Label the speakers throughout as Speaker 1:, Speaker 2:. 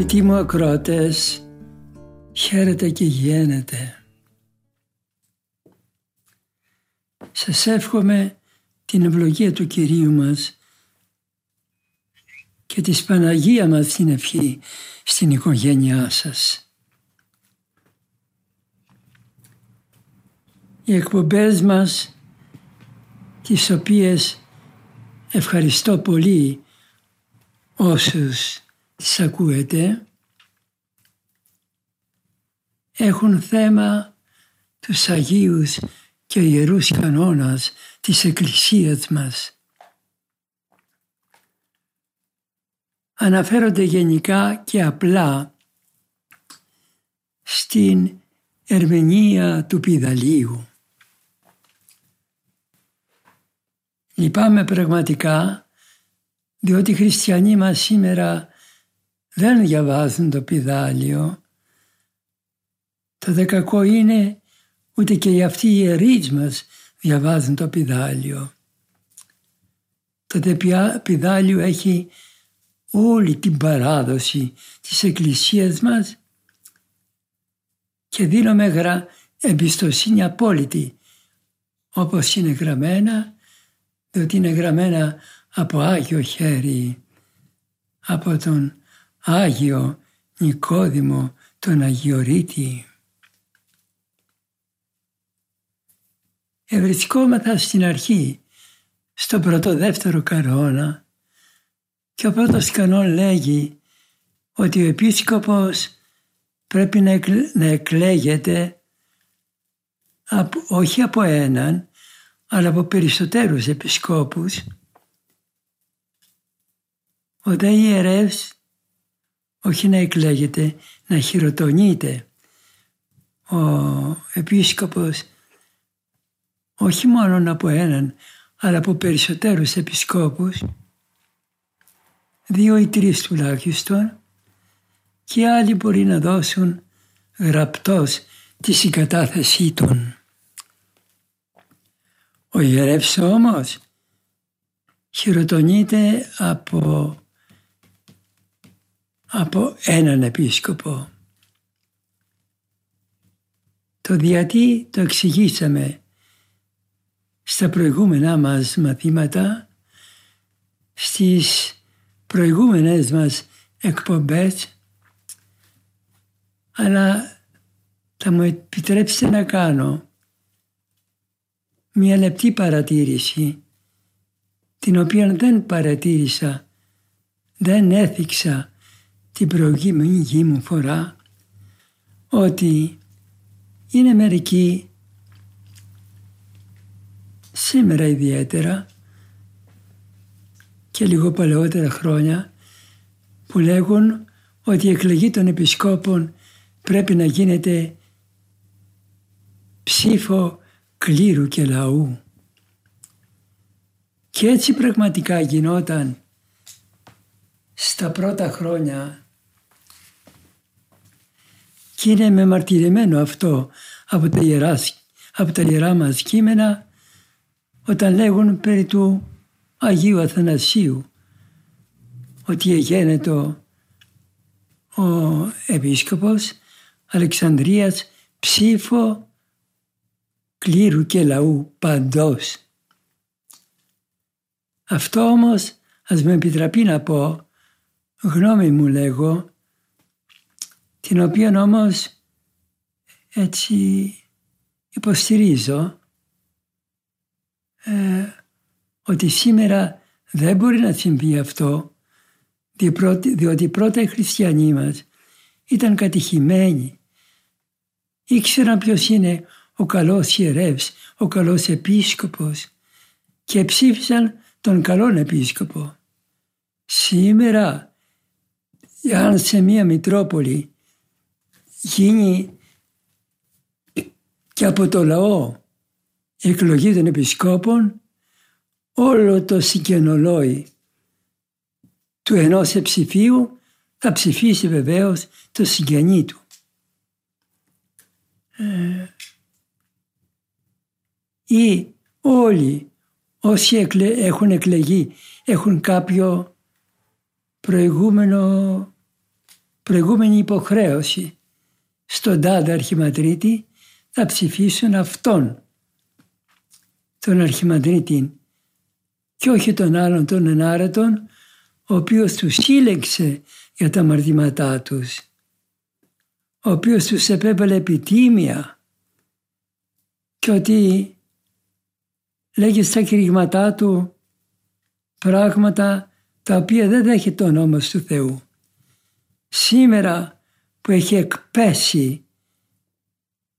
Speaker 1: Αγαπητοί μου ακροατές, χαίρετε και γένετε. Σας εύχομαι την ευλογία του Κυρίου μας και της Παναγία μας την ευχή στην οικογένειά σας. Οι εκπομπές μας, τις οποίες ευχαριστώ πολύ όσους τις ακούετε, έχουν θέμα τους Αγίους και Ιερούς κανόνας της Εκκλησίας μας. Αναφέρονται γενικά και απλά στην ερμηνεία του πιδαλίου. Λυπάμαι πραγματικά διότι οι χριστιανοί μας σήμερα δεν διαβάζουν το πιδάλιο. Το δεκακό είναι ούτε και αυτοί οι ιερείς μας διαβάζουν το πιδάλιο. Το πιδάλιο έχει όλη την παράδοση της Εκκλησίας μας και δίνουμε γρα εμπιστοσύνη απόλυτη όπως είναι γραμμένα διότι είναι γραμμένα από Άγιο χέρι από τον Άγιο Νικόδημο τον Αγιορείτη. Ευρισκόμαθα στην αρχή, στο πρώτο δεύτερο κανόνα και ο πρώτος κανόν λέγει ότι ο επίσκοπος πρέπει να, να εκλέγεται από, όχι από έναν, αλλά από περισσότερους επισκόπους. Ο δε ιερεύς όχι να εκλέγεται, να χειροτονείται. Ο επίσκοπος όχι μόνο από έναν, αλλά από περισσότερους επισκόπους, δύο ή τρεις τουλάχιστον, και άλλοι μπορεί να δώσουν γραπτός τη συγκατάθεσή των. Ο ιερεύς όμως χειροτονείται από από έναν επίσκοπο. Το γιατί το εξηγήσαμε στα προηγούμενά μας μαθήματα, στις προηγούμενες μας εκπομπές, αλλά θα μου επιτρέψετε να κάνω μια λεπτή παρατήρηση, την οποία δεν παρατήρησα, δεν έθιξα την προηγούμενη μου φορά ότι είναι μερικοί σήμερα ιδιαίτερα και λίγο παλαιότερα χρόνια που λέγουν ότι η εκλογή των επισκόπων πρέπει να γίνεται ψήφο κλήρου και λαού. Και έτσι πραγματικά γινόταν στα πρώτα χρόνια και είναι μεμαρτυρημένο αυτό από τα ιερά, από τα ιερά μας κείμενα όταν λέγουν περί του Αγίου Αθανασίου ότι εγένετο ο Επίσκοπος Αλεξανδρίας ψήφο κλήρου και λαού παντός. Αυτό όμως ας με επιτραπεί να πω γνώμη μου λέγω, την οποία όμως έτσι υποστηρίζω ε, ότι σήμερα δεν μπορεί να συμβεί αυτό διότι πρώτα οι χριστιανοί μας ήταν κατηχημένοι. Ήξεραν ποιος είναι ο καλός ιερεύς, ο καλός επίσκοπος και ψήφισαν τον καλόν επίσκοπο. Σήμερα, αν σε μία Μητρόπολη γίνει και από το λαό η εκλογή των επισκόπων, όλο το συγγενολόι του ενός εψηφίου θα ψηφίσει βεβαίως το συγγενή του. Ε, ή όλοι όσοι έχουν εκλεγεί έχουν κάποιο προηγούμενο, προηγούμενη υποχρέωση στον τάδε αρχιμαντρίτη θα ψηφίσουν αυτόν. Τον αρχιμαντρίτη και όχι τον άλλον τον ενάρετον ο οποίος τους σύλλεξε για τα μαρτήματά τους. Ο οποίος τους επέβαλε επιτίμια. Και ότι λέγει στα κηρύγματά του πράγματα τα οποία δεν δέχεται το όνομα του Θεού. Σήμερα που έχει εκπέσει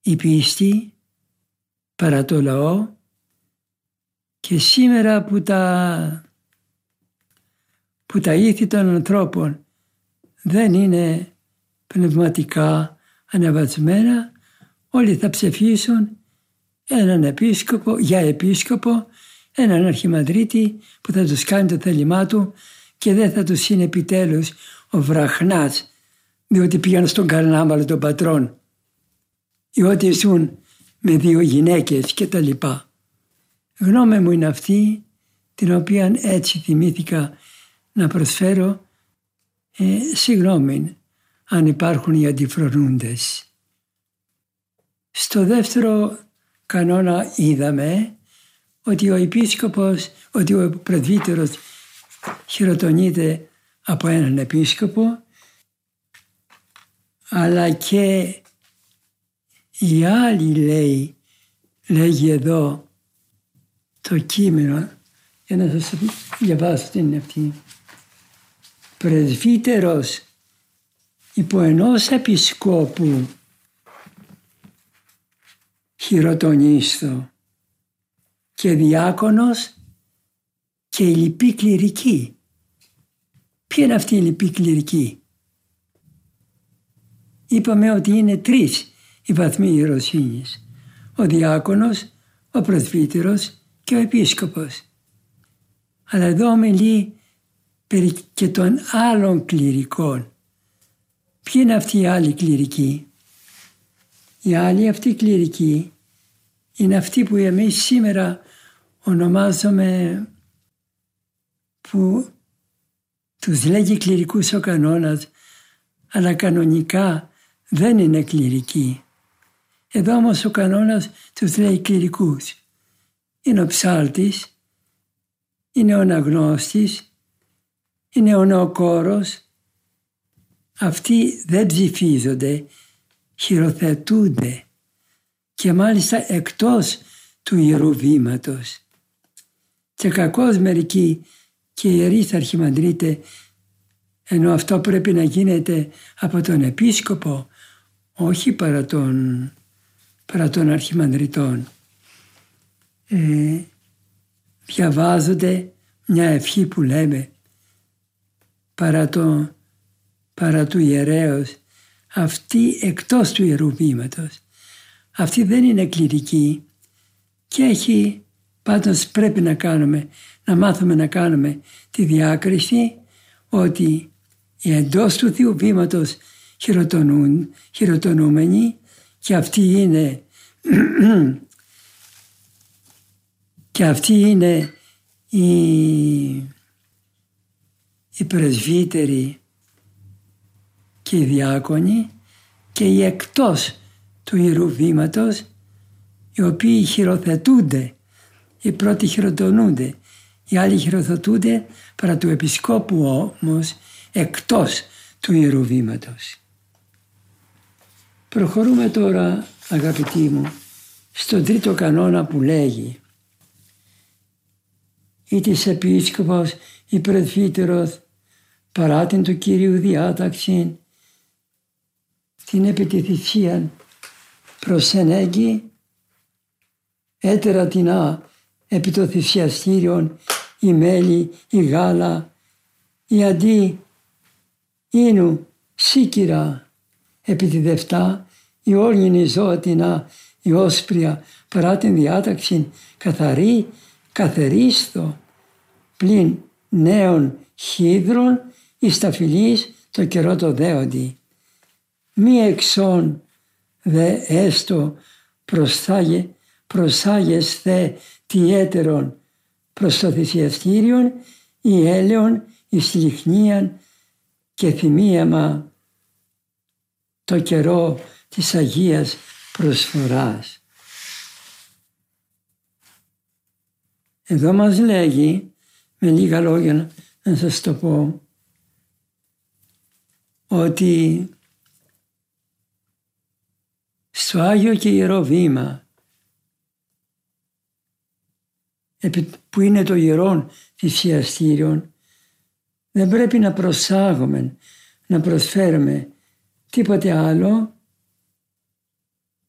Speaker 1: η πίστη παρά το λαό και σήμερα που τα, που τα ήθη των ανθρώπων δεν είναι πνευματικά ανεβασμένα, όλοι θα ψεφίσουν έναν επίσκοπο, για επίσκοπο, έναν αρχιμανδρίτη που θα τους κάνει το θέλημά του και δεν θα τους είναι επιτέλους ο βραχνάς διότι πήγαν στον καρνάμαλο των πατρών ή ότι ζουν με δύο γυναίκες και τα λοιπά. Γνώμη μου είναι αυτή την οποία έτσι θυμήθηκα να προσφέρω ε, συγγνώμη αν υπάρχουν οι αντιφρονούντες. Στο δεύτερο κανόνα είδαμε ότι ο επίσκοπος, ότι ο πρεσβύτερος χειροτονείται από έναν επίσκοπο αλλά και η άλλη λέει, λέγει εδώ το κείμενο για να σας διαβάσω την αυτή. Πρεσβύτερος υπό ενός επισκόπου χειροτονίστο και διάκονος και η λυπή κληρική. Ποια είναι αυτή η λυπή κληρική. Είπαμε ότι είναι τρεις οι βαθμοί ιεροσύνης. Ο διάκονος, ο πρεσβύτερος και ο επίσκοπος. Αλλά εδώ μιλεί περί και των άλλων κληρικών. Ποιοι είναι αυτοί οι άλλοι κληρικοί; Οι άλλοι αυτοί κληρικοί είναι αυτοί που εμείς σήμερα ονομάζουμε που τους λέγει κληρικούς ο κανόνας αλλά κανονικά δεν είναι κληρικοί. Εδώ όμως ο κανόνας τους λέει κληρικούς. Είναι ο ψάλτης, είναι ο αναγνώστης, είναι ο νεοκόρος. Αυτοί δεν ψηφίζονται, χειροθετούνται και μάλιστα εκτός του Ιερού Βήματος. Και κακώς μερικοί και ιερείς αρχιμαντρίτε ενώ αυτό πρέπει να γίνεται από τον επίσκοπο όχι παρά τον, παρά τον αρχιμανδριτών. Ε, διαβάζονται μια ευχή που λέμε παρά, το, παρά του ιερέως αυτή εκτός του Ιερού Βήματος. Αυτή δεν είναι κληρική και έχει πάντως πρέπει να κάνουμε, να μάθουμε να κάνουμε τη διάκριση ότι οι εντός του Θείου Βήματος χειροτονούν, χειροτονούμενοι και αυτοί είναι και αυτοί είναι οι, οι πρεσβύτεροι και οι διάκονοι και οι εκτός του Ιερού Βήματος οι οποίοι χειροθετούνται, οι πρώτοι χειροτονούνται, οι άλλοι χειροθετούνται παρά του επισκόπου όμως εκτός του Ιερού Βήματος. Προχωρούμε τώρα αγαπητοί μου στον τρίτο κανόνα που λέγει. Ή της επίσκοπος ή πρεσβύτερος παρά την του Κυρίου διάταξη την επί τη θυσία προσενέγει έτερα την επί το θυσιαστήριον η μέλη, η γάλα, η αντί ίνου σίκυρα επί τη δευτά η όρνηνη ζώτηνα η όσπρια παρά την διάταξη καθαρή καθερίστο πλην νέων χίδρων εις τα φιλής το καιρό το δέοντι. Μη εξών δε έστω προσάγε, προσάγες δε τι έτερον προς το θυσιαστήριον ή έλεον εις λιχνίαν και θυμίαμα το καιρό της Αγίας προσφοράς. Εδώ μας λέγει, με λίγα λόγια να σας το πω, ότι στο Άγιο και Ιερό Βήμα που είναι το ιερόν θυσιαστήριον δεν πρέπει να προσάγουμε, να προσφέρουμε τίποτε άλλο.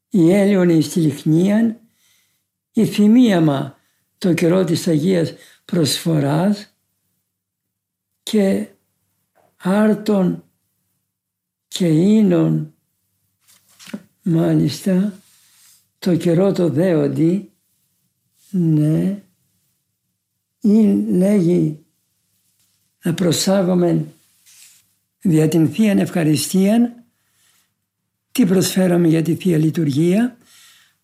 Speaker 1: Η έλαιον στη λιχνίαν, η θυμίαμα το καιρό της Αγίας Προσφοράς. Και άρτον και ίνον μάλιστα το καιρό το δέοντι. Ναι. Ή λέγει να προσάγουμε δια την Θεία Ευχαριστία τι προσφέραμε για τη Θεία Λειτουργία;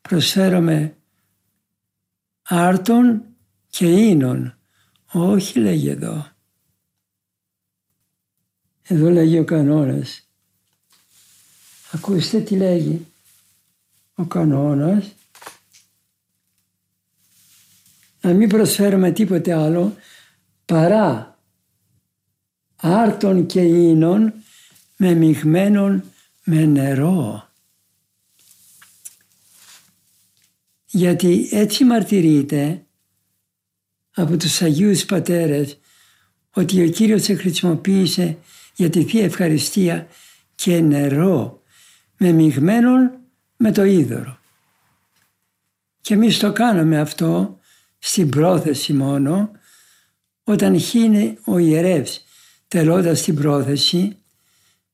Speaker 1: Προσφέραμε άρτων και ίνων όχι λέγει εδώ. Εδώ λέγει ο κανόνας. Ακούστε τι λέγει ο κανόνας. Να μην προσφέρουμε τίποτε άλλο παρά άρτων και ίνων με μειγμένων με νερό. Γιατί έτσι μαρτυρείται από τους Αγίους Πατέρες ότι ο Κύριος χρησιμοποίησε για τη Θεία Ευχαριστία και νερό με μειγμένον με το είδωρο. Και εμείς το κάναμε αυτό στην πρόθεση μόνο όταν χύνε ο ιερεύς τελώντας την πρόθεση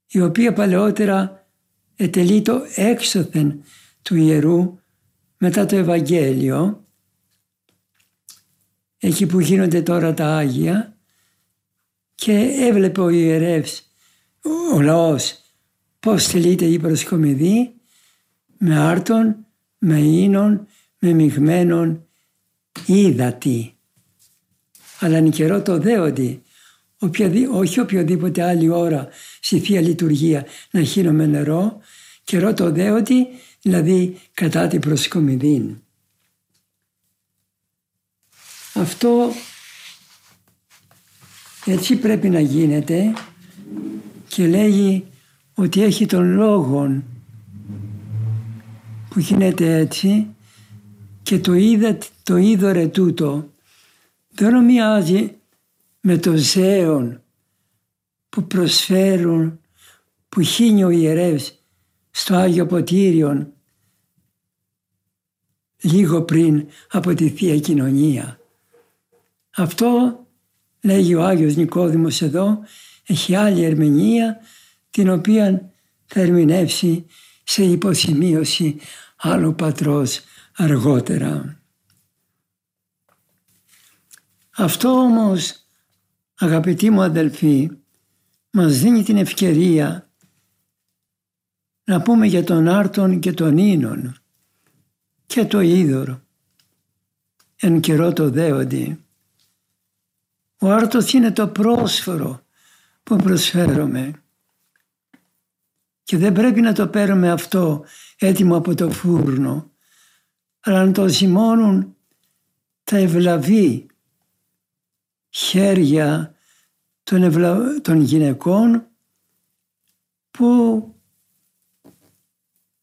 Speaker 1: η οποία παλαιότερα ετελεί το έξωθεν του ιερού μετά το Ευαγγέλιο εκεί που γίνονται τώρα τα Άγια και έβλεπε ο ιερεύς, ο λαός πώς τελείται η προσκομιδή με άρτον, με ίνων, με μειγμένων ύδατη. Αλλά είναι καιρό το δέοντι, όχι οποιοδήποτε άλλη ώρα στη Θεία Λειτουργία να χύνουμε νερό, καιρό το δέοντι, δηλαδή κατά την προσκομιδή. Αυτό έτσι πρέπει να γίνεται και λέγει ότι έχει τον λόγο που γίνεται έτσι και το είδα το είδωρε τούτο δεν ομοιάζει με το ζέον που προσφέρουν που χύνει ο ιερεύς στο Άγιο Ποτήριον λίγο πριν από τη Θεία Κοινωνία. Αυτό λέγει ο Άγιος Νικόδημος εδώ έχει άλλη ερμηνεία την οποία θα ερμηνεύσει σε υποσημείωση άλλου πατρός αργότερα. Αυτό όμως αγαπητοί μου αδελφοί μας δίνει την ευκαιρία να πούμε για τον Άρτον και τον Ίνων και το Είδωρο εν καιρό το δέοντι. Ο Άρτος είναι το πρόσφορο που προσφέρομαι και δεν πρέπει να το παίρνουμε αυτό έτοιμο από το φούρνο αλλά να το ζυμώνουν τα ευλαβή χέρια των, ευλα... των γυναικών που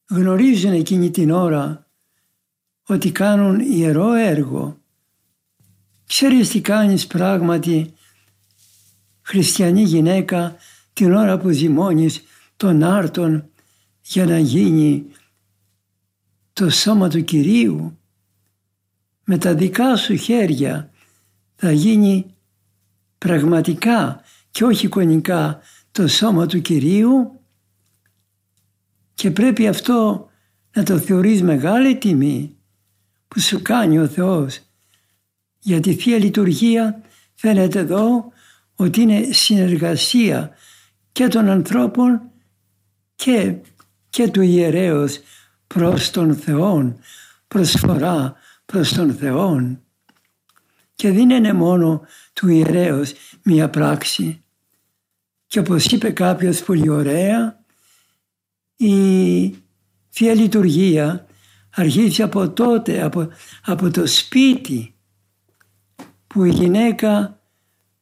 Speaker 1: γνωρίζουν εκείνη την ώρα ότι κάνουν ιερό έργο. Ξέρεις τι κάνεις πράγματι χριστιανή γυναίκα την ώρα που ζυμώνεις τον άρτον για να γίνει το σώμα του Κυρίου. με τα δικά σου χέρια θα γίνει πραγματικά και όχι εικονικά το σώμα του Κυρίου και πρέπει αυτό να το θεωρείς μεγάλη τιμή που σου κάνει ο Θεός. Γιατί η Θεία Λειτουργία φαίνεται εδώ ότι είναι συνεργασία και των ανθρώπων και, και του ιερέως προς τον Θεόν, προσφορά προς τον Θεόν. Και δεν είναι μόνο του ιερέως μία πράξη. Και όπως είπε κάποιος πολύ ωραία, η Θεία Λειτουργία αρχίζει από τότε, από, από το σπίτι που η γυναίκα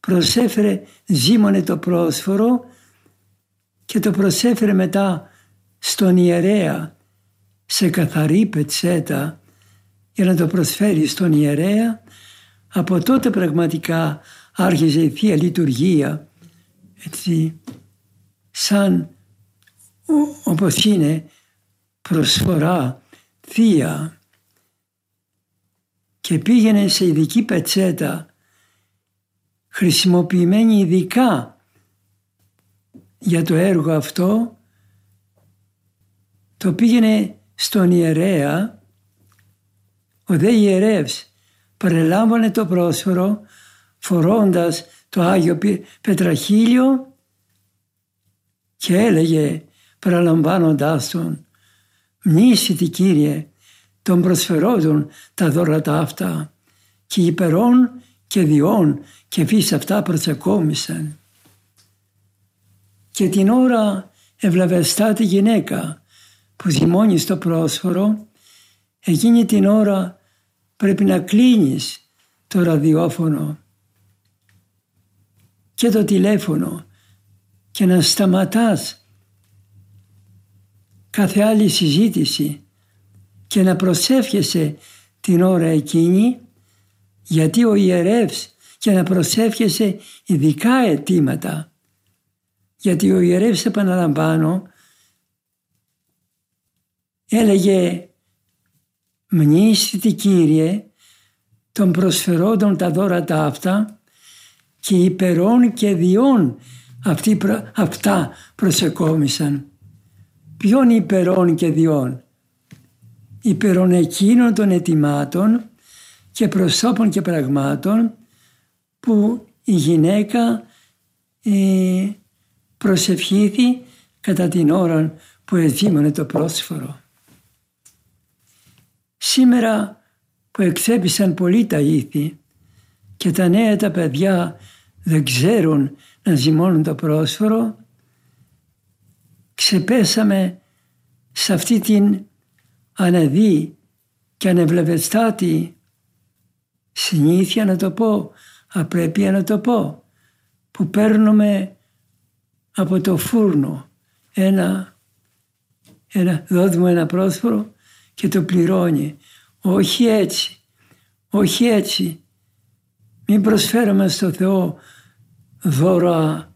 Speaker 1: προσέφερε, ζήμωνε το πρόσφορο και το προσέφερε μετά στον ιερέα σε καθαρή πετσέτα για να το προσφέρει στον ιερέα. Από τότε πραγματικά άρχιζε η Θεία Λειτουργία έτσι σαν όπως είναι προσφορά θεία. Και πήγαινε σε ειδική πετσέτα χρησιμοποιημένη ειδικά για το έργο αυτό το πήγαινε στον ιερέα ο δε ιερεύς παρελάμβανε το πρόσφορο φορώντας το Άγιο Πετραχίλιο και έλεγε παραλαμβάνοντάς τον «Μνήσιτη Κύριε των προσφερόντων τα δώρατα αυτά και υπερών και διών και φύς αυτά προσεκόμισαν». Και την ώρα ευλαβεστά τη γυναίκα που ζυμώνει στο πρόσφορο, εκείνη την ώρα πρέπει να κλείνεις το ραδιόφωνο και το τηλέφωνο και να σταματάς κάθε άλλη συζήτηση και να προσεύχεσαι την ώρα εκείνη γιατί ο ιερεύς και να προσεύχεσαι ειδικά αιτήματα. Γιατί ο ιερεύς επαναλαμβάνω έλεγε «Μνήσθητη Κύριε των προσφερόντων τα δώρα τα αυτά και υπερών και διών αυτοί, αυτά προσεκόμισαν. Ποιον υπερών και διών; Υπερών εκείνων των ετοιμάτων και προσώπων και πραγμάτων που η γυναίκα ε, προσευχήθη κατά την ώρα που εδίμωνε το πρόσφορο. Σήμερα που εξέπησαν πολύ τα ήθη και τα νέα τα παιδιά δεν ξέρουν να ζυμώνουν το πρόσφορο, ξεπέσαμε σε αυτή την αναδή και ανεβλεβεστάτη συνήθεια να το πω, απρέπεια να το πω, που παίρνουμε από το φούρνο ένα, ένα δόδουμε ένα πρόσφορο και το πληρώνει. Όχι έτσι, όχι έτσι. Μην προσφέρουμε στο Θεό δώρα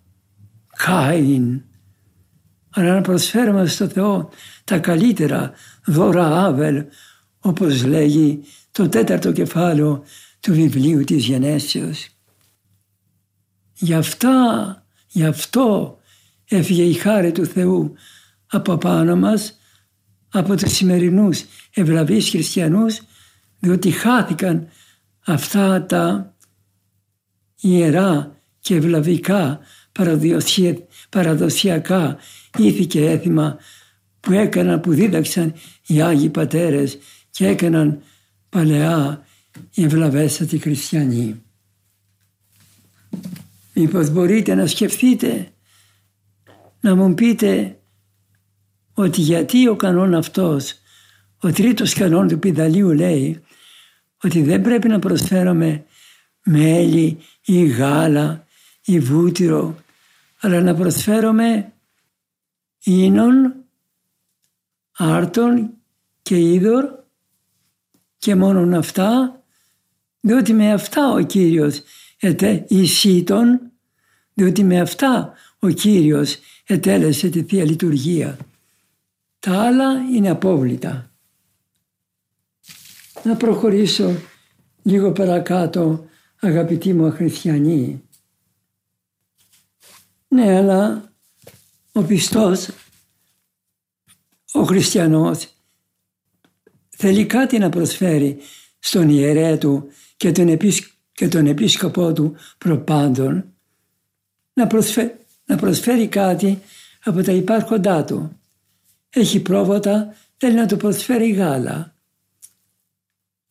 Speaker 1: Κάιν, αλλά να προσφέρουμε στο Θεό τα καλύτερα δώρα Άβελ, όπως λέγει το τέταρτο κεφάλαιο του βιβλίου της Γενέσεως. Γι' αυτά, γι' αυτό έφυγε η χάρη του Θεού από πάνω μας, από τους σημερινούς ευλαβείς χριστιανούς, διότι χάθηκαν αυτά τα ιερά και ευλαβικά παραδοσιακά ήθη και έθιμα που έκαναν, που δίδαξαν οι Άγιοι Πατέρες και έκαναν παλαιά οι ευλαβέστατοι χριστιανοί. Μήπως μπορείτε να σκεφτείτε, να μου πείτε ότι γιατί ο κανόν αυτός, ο τρίτος κανόν του Πιδαλίου λέει ότι δεν πρέπει να προσφέρουμε μέλι ή γάλα ή βούτυρο, αλλά να προσφέρουμε ίνων, άρτων και είδωρ και μόνον αυτά, διότι με αυτά ο Κύριος ετέ, εισήτων, διότι με αυτά ο Κύριος ετέλεσε τη Θεία Λειτουργία. Τα άλλα είναι απόβλητα. Να προχωρήσω λίγο παρακάτω αγαπητοί μου χριστιανοί. Ναι, αλλά ο πιστός, ο χριστιανός θέλει κάτι να προσφέρει στον ιερέα του και τον, και τον επίσκοπό του προπάντων να, να προσφέρει κάτι από τα υπάρχοντά του. Έχει πρόβατα, θέλει να του προσφέρει γάλα.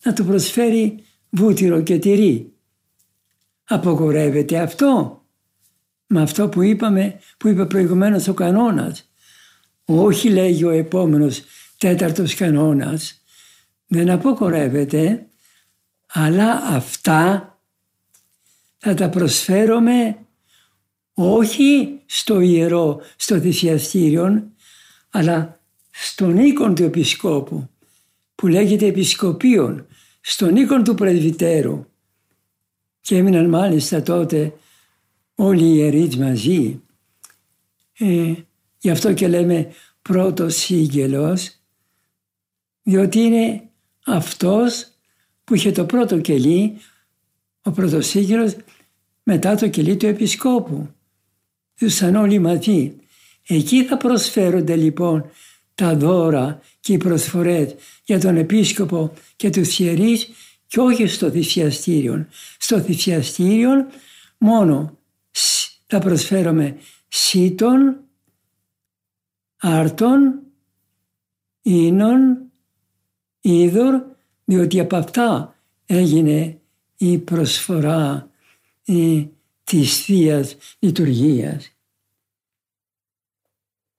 Speaker 1: Να του προσφέρει βούτυρο και τυρί. Απογορεύεται αυτό με αυτό που είπαμε, που είπε προηγουμένως ο κανόνας. Όχι λέγει ο επόμενος τέταρτος κανόνας. Δεν αποκορεύεται, αλλά αυτά θα τα προσφέρουμε όχι στο ιερό, στο θυσιαστήριο, αλλά στον οίκον του επισκόπου, που λέγεται επισκοπίον, στον οίκον του πρεσβυτέρου. Και έμειναν μάλιστα τότε όλοι οι ιερείς μαζί. Ε, γι' αυτό και λέμε πρώτος σύγγελος, διότι είναι αυτός που είχε το πρώτο κελί, ο πρώτος σύγγελος, μετά το κελί του επισκόπου. Ήσαν όλοι μαζί. Εκεί θα προσφέρονται λοιπόν τα δώρα και οι προσφορές για τον επίσκοπο και τους ιερείς και όχι στο θυσιαστήριο. Στο θυσιαστήριο μόνο θα προσφέρουμε σύτων, άρτων, ίνων, είδωρ, διότι από αυτά έγινε η προσφορά η, της Θείας Λειτουργίας.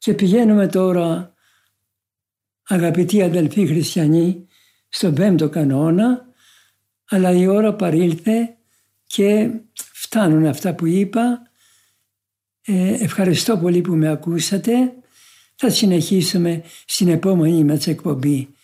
Speaker 1: Και πηγαίνουμε τώρα, αγαπητοί αδελφοί χριστιανοί, στον πέμπτο κανόνα, αλλά η ώρα παρήλθε και φτάνουν αυτά που είπα. Ε, ευχαριστώ πολύ που με ακούσατε. Θα συνεχίσουμε στην επόμενη μας εκπομπή.